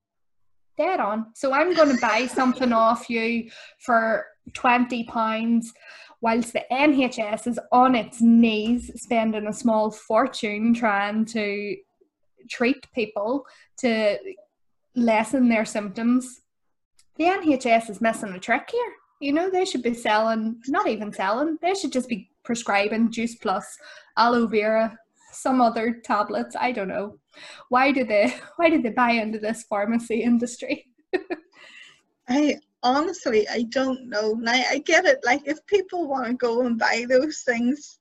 Dead on. So I'm going to buy something off you for twenty pounds whilst the NHS is on its knees spending a small fortune trying to treat people to lessen their symptoms, the NHS is missing a trick here. You know, they should be selling, not even selling, they should just be prescribing Juice Plus, aloe vera, some other tablets. I don't know. Why did they why did they buy into this pharmacy industry? I honestly, I don't know. Now, I get it. Like, if people want to go and buy those things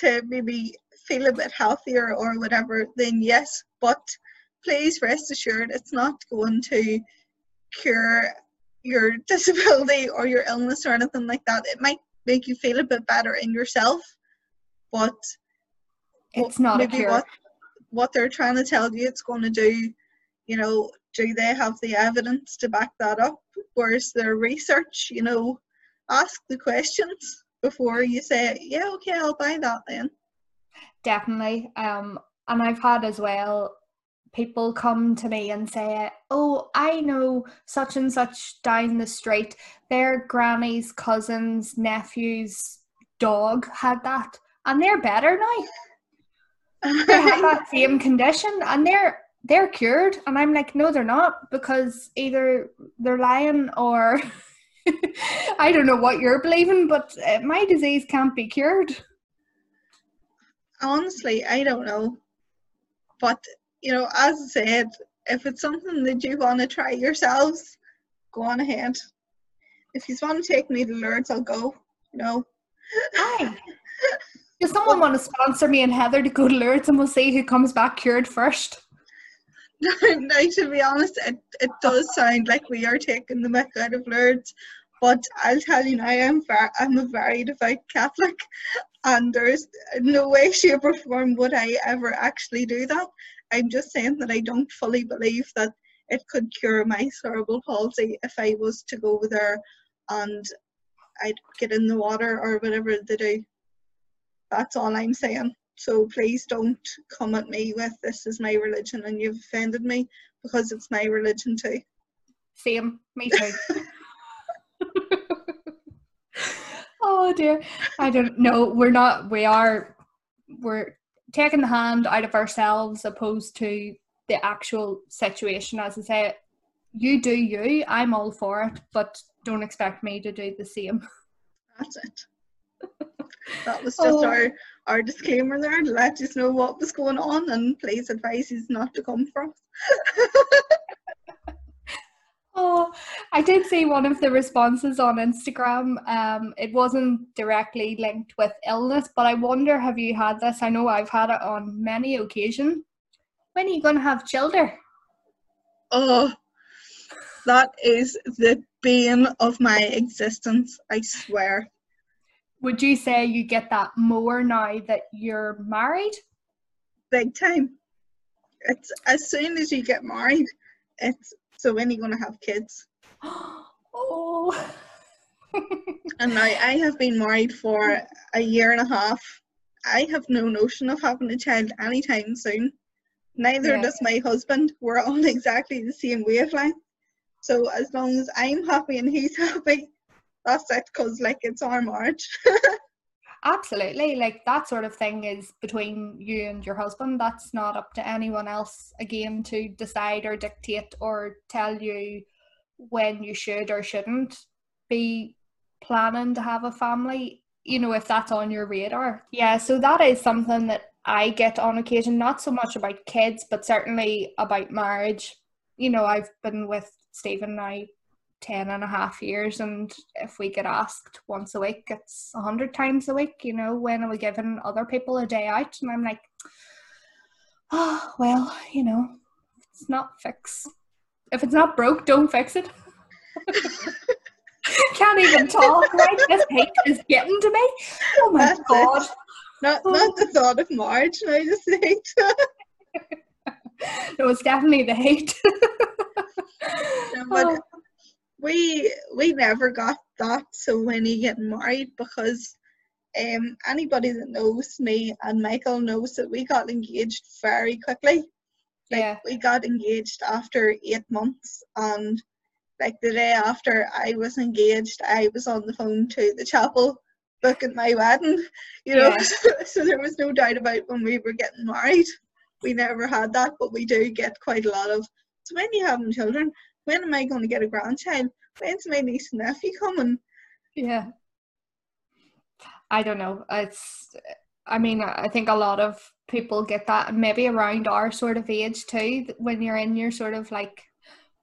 to maybe feel a bit healthier or whatever, then yes. But please rest assured, it's not going to cure your disability or your illness or anything like that. It might make you feel a bit better in yourself, but it's not a cure. What, what they're trying to tell you it's going to do, you know, do they have the evidence to back that up? Where's their research? You know, ask the questions before you say, yeah, okay, I'll buy that then. Definitely. Um, and I've had as well people come to me and say, Oh, I know such and such down the street. Their granny's cousin's nephew's dog had that, and they're better now. they have that same condition, and they're they're cured. And i'm like no they're not because either they're lying or i don't know what you're believing but uh, my disease can't be cured. Honestly i don't know. But you know as i said if it's something that you want to try yourselves go on ahead. If you want to take me to Lourdes i'll go you know. Hi. Does someone want to sponsor me and Heather to go to Lourdes and we'll see who comes back cured first? no, to be honest, it, it does sound like we are taking the mick out of Lourdes. But I'll tell you now, I'm, I'm a very devout Catholic, and there's no way, shape, or form would I ever actually do that. I'm just saying that I don't fully believe that it could cure my cerebral palsy if I was to go there and I'd get in the water or whatever they do. That's all I'm saying. So please don't come at me with this is my religion and you've offended me because it's my religion too. Same, me too. oh dear. I don't know. We're not we are we're taking the hand out of ourselves opposed to the actual situation. As I say, you do you, I'm all for it, but don't expect me to do the same. That's it. That was just oh. our our disclaimer there to let us know what was going on and please advise us not to come for us. oh, I did see one of the responses on Instagram. Um, it wasn't directly linked with illness, but I wonder have you had this? I know I've had it on many occasions. When are you going to have children? Oh, that is the bane of my existence, I swear would you say you get that more now that you're married? Big time. It's as soon as you get married, it's so when are you gonna have kids? oh and now I have been married for a year and a half. I have no notion of having a child anytime soon. Neither yeah. does my husband. We're on exactly the same wavelength. So as long as I'm happy and he's happy, that's it because like it's our marriage absolutely. Like that sort of thing is between you and your husband. That's not up to anyone else again to decide or dictate or tell you when you should or shouldn't be planning to have a family you know if that's on your radar. Yeah so that is something that i get on occasion not so much about kids but certainly about marriage. You know i've been with stephen now 10 and a half years and if we get asked once a week it's a hundred times a week you know when are we giving other people a day out? And i'm like oh well you know it's not fix if it's not broke don't fix it. Can't even talk right this hate is getting to me. Oh my That's it. god. Not not the thought of March, I just hate. No it's definitely the hate. But Oh. We we never got that so when he getting married because um anybody that knows me and Michael knows that we got engaged very quickly. Like yeah we got engaged after eight months and like the day after I was engaged I was on the phone to the chapel booking my wedding. You know, Yeah. so, so there was no doubt about when we were getting married. We never had that, but we do get quite a lot of so when you having children, when am I going to get a grandchild? When's my niece and nephew coming? Yeah. I don't know. It's I mean, I think a lot of people get that and maybe around our sort of age too, when you're in your sort of like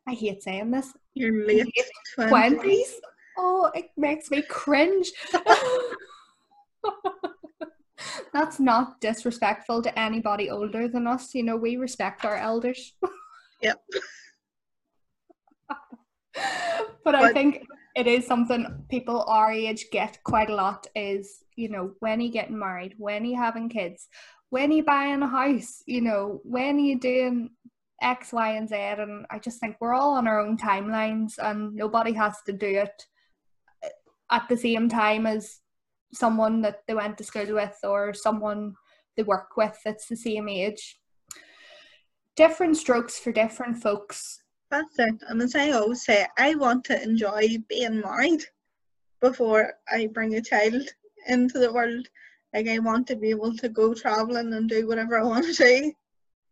I hate saying this, Your late twenties. Oh, it makes me cringe. That's not disrespectful to anybody older than us. You know, we respect our elders. Yep. But I think it is something people our age get quite a lot is, you know, when are you getting married? When are you having kids? When are you buying a house? You know, when are you doing X, Y, and Z? And I just think we're all on our own timelines and nobody has to do it at the same time as someone that they went to school with or someone they work with that's the same age. Different strokes for different folks. That's it. And as I always say, I want to enjoy being married before I bring a child into the world. Like I want to be able to go traveling and do whatever I want to do.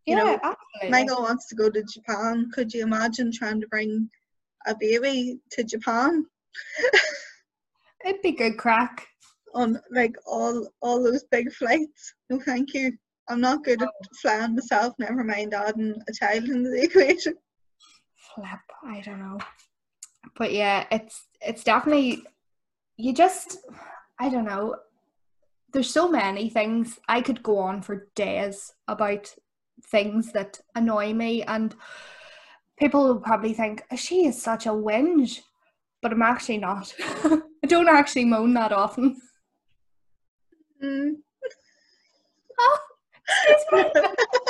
You know, absolutely. Michael wants to go to Japan. Could you imagine trying to bring a baby to Japan It'd be good crack. on like all all those big flights? No, thank you. I'm not good at oh. flying myself. Never mind adding a child into the equation. Flip, I don't know. But yeah, it's it's definitely you just I don't know. There's so many things I could go on for days about things that annoy me and people will probably think she is such a whinge but I'm actually not. I don't actually moan that often. Mm. Oh, excuse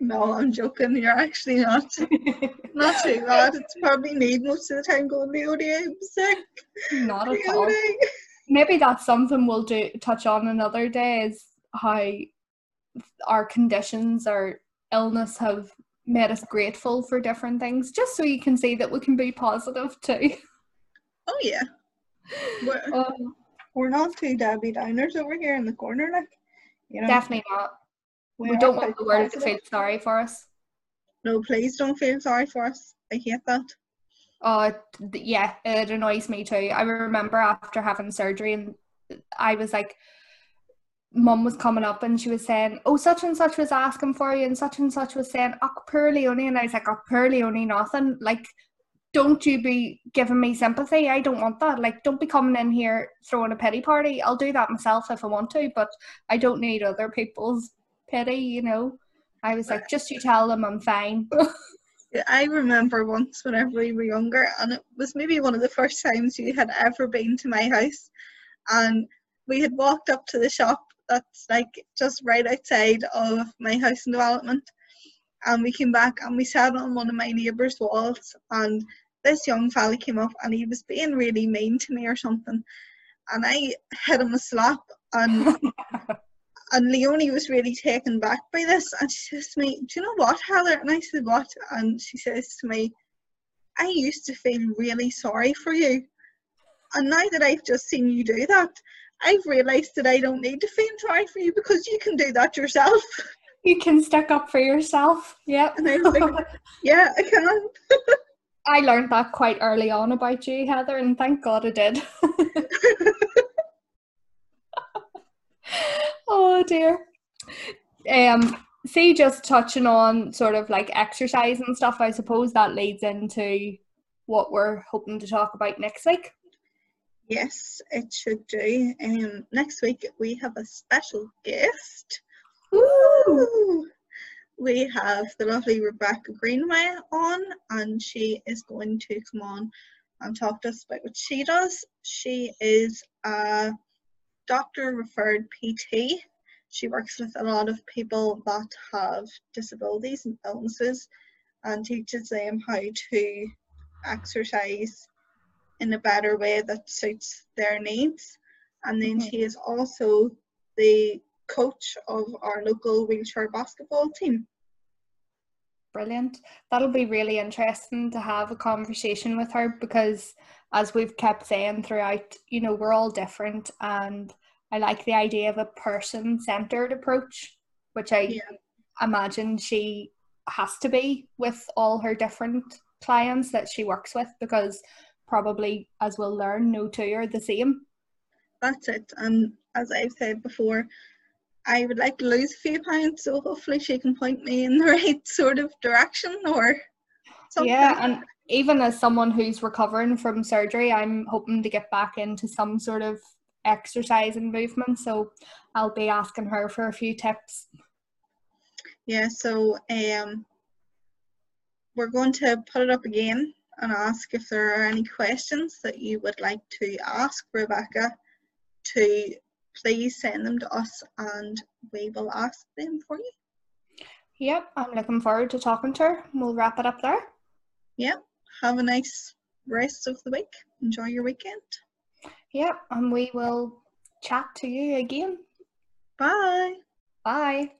no, I'm joking. You're actually not. Not too bad. It's probably need most of the time going the ODA. I'm sick. Not at all. Maybe that's something we'll do touch on another day is how our conditions or illness have made us grateful for different things just so you can see that we can be positive too Oh yeah. We're, um, we're not two Debbie Downers over here in the corner, like you know. definitely not we don't want the world to feel sorry for us No, please don't feel sorry for us. I hate that. oh th- yeah it annoys me too i remember after having surgery and i was like mum was coming up and she was saying, Oh, such and such was asking for you, and such and such was saying, Oh, poor Leonie. And I was like, Oh, poor Leonie, nothing. Like, don't you be giving me sympathy. I don't want that. Like, don't be coming in here throwing a pity party. I'll do that myself if I want to, but I don't need other people's pity, you know. I was like, just you tell them I'm fine. Yeah, I remember once whenever we were younger, and it was maybe one of the first times you had ever been to my house, and we had walked up to the shop that's like just right outside of my housing development, and we came back and we sat on one of my neighbour's walls, and this young fella came up and he was being really mean to me or something, and I hit him a slap, and and Leonie was really taken back by this, and she says to me, "Do you know what, Heather?" And I said, "What?" And she says to me, "I used to feel really sorry for you, and now that I've just seen you do that, I've realised that I don't need to feel sorry for you because you can do that yourself." you can stick up for yourself. Yep. And I was like, "Yeah, I can." I learned that quite early on about you, Heather, and thank God I did. oh dear. Um, see, just touching on sort of like exercise and stuff, I suppose that leads into what we're hoping to talk about next week? Yes, it should do. Um, next week we have a special guest. Woo! We have the lovely Rebecca Greenway on, and she is going to come on and talk to us about what she does. She is a doctor referred PT. She works with a lot of people that have disabilities and illnesses and teaches them how to exercise in a better way that suits their needs. And then Mhm. she is also the coach of our local wheelchair basketball team. Brilliant. That'll be really interesting to have a conversation with her because, as we've kept saying throughout, you know, we're all different, and I like the idea of a person centered approach, which I Yeah. imagine she has to be with all her different clients that she works with because probably, as we'll learn, no two are the same. That's it. And as I've said before, I would like to lose a few pounds, so hopefully she can point me in the right sort of direction or something. Yeah, and even as someone who's recovering from surgery, I'm hoping to get back into some sort of exercise and movement. So I'll be asking her for a few tips. Yeah, so um, we're going to put it up again and ask if there are any questions that you would like to ask Rebecca to please send them to us and we will ask them for you. Yep, I'm looking forward to talking to her. We'll wrap it up there. Yeah, have a nice rest of the week. Enjoy your weekend. Yep, and we will chat to you again. Bye. Bye.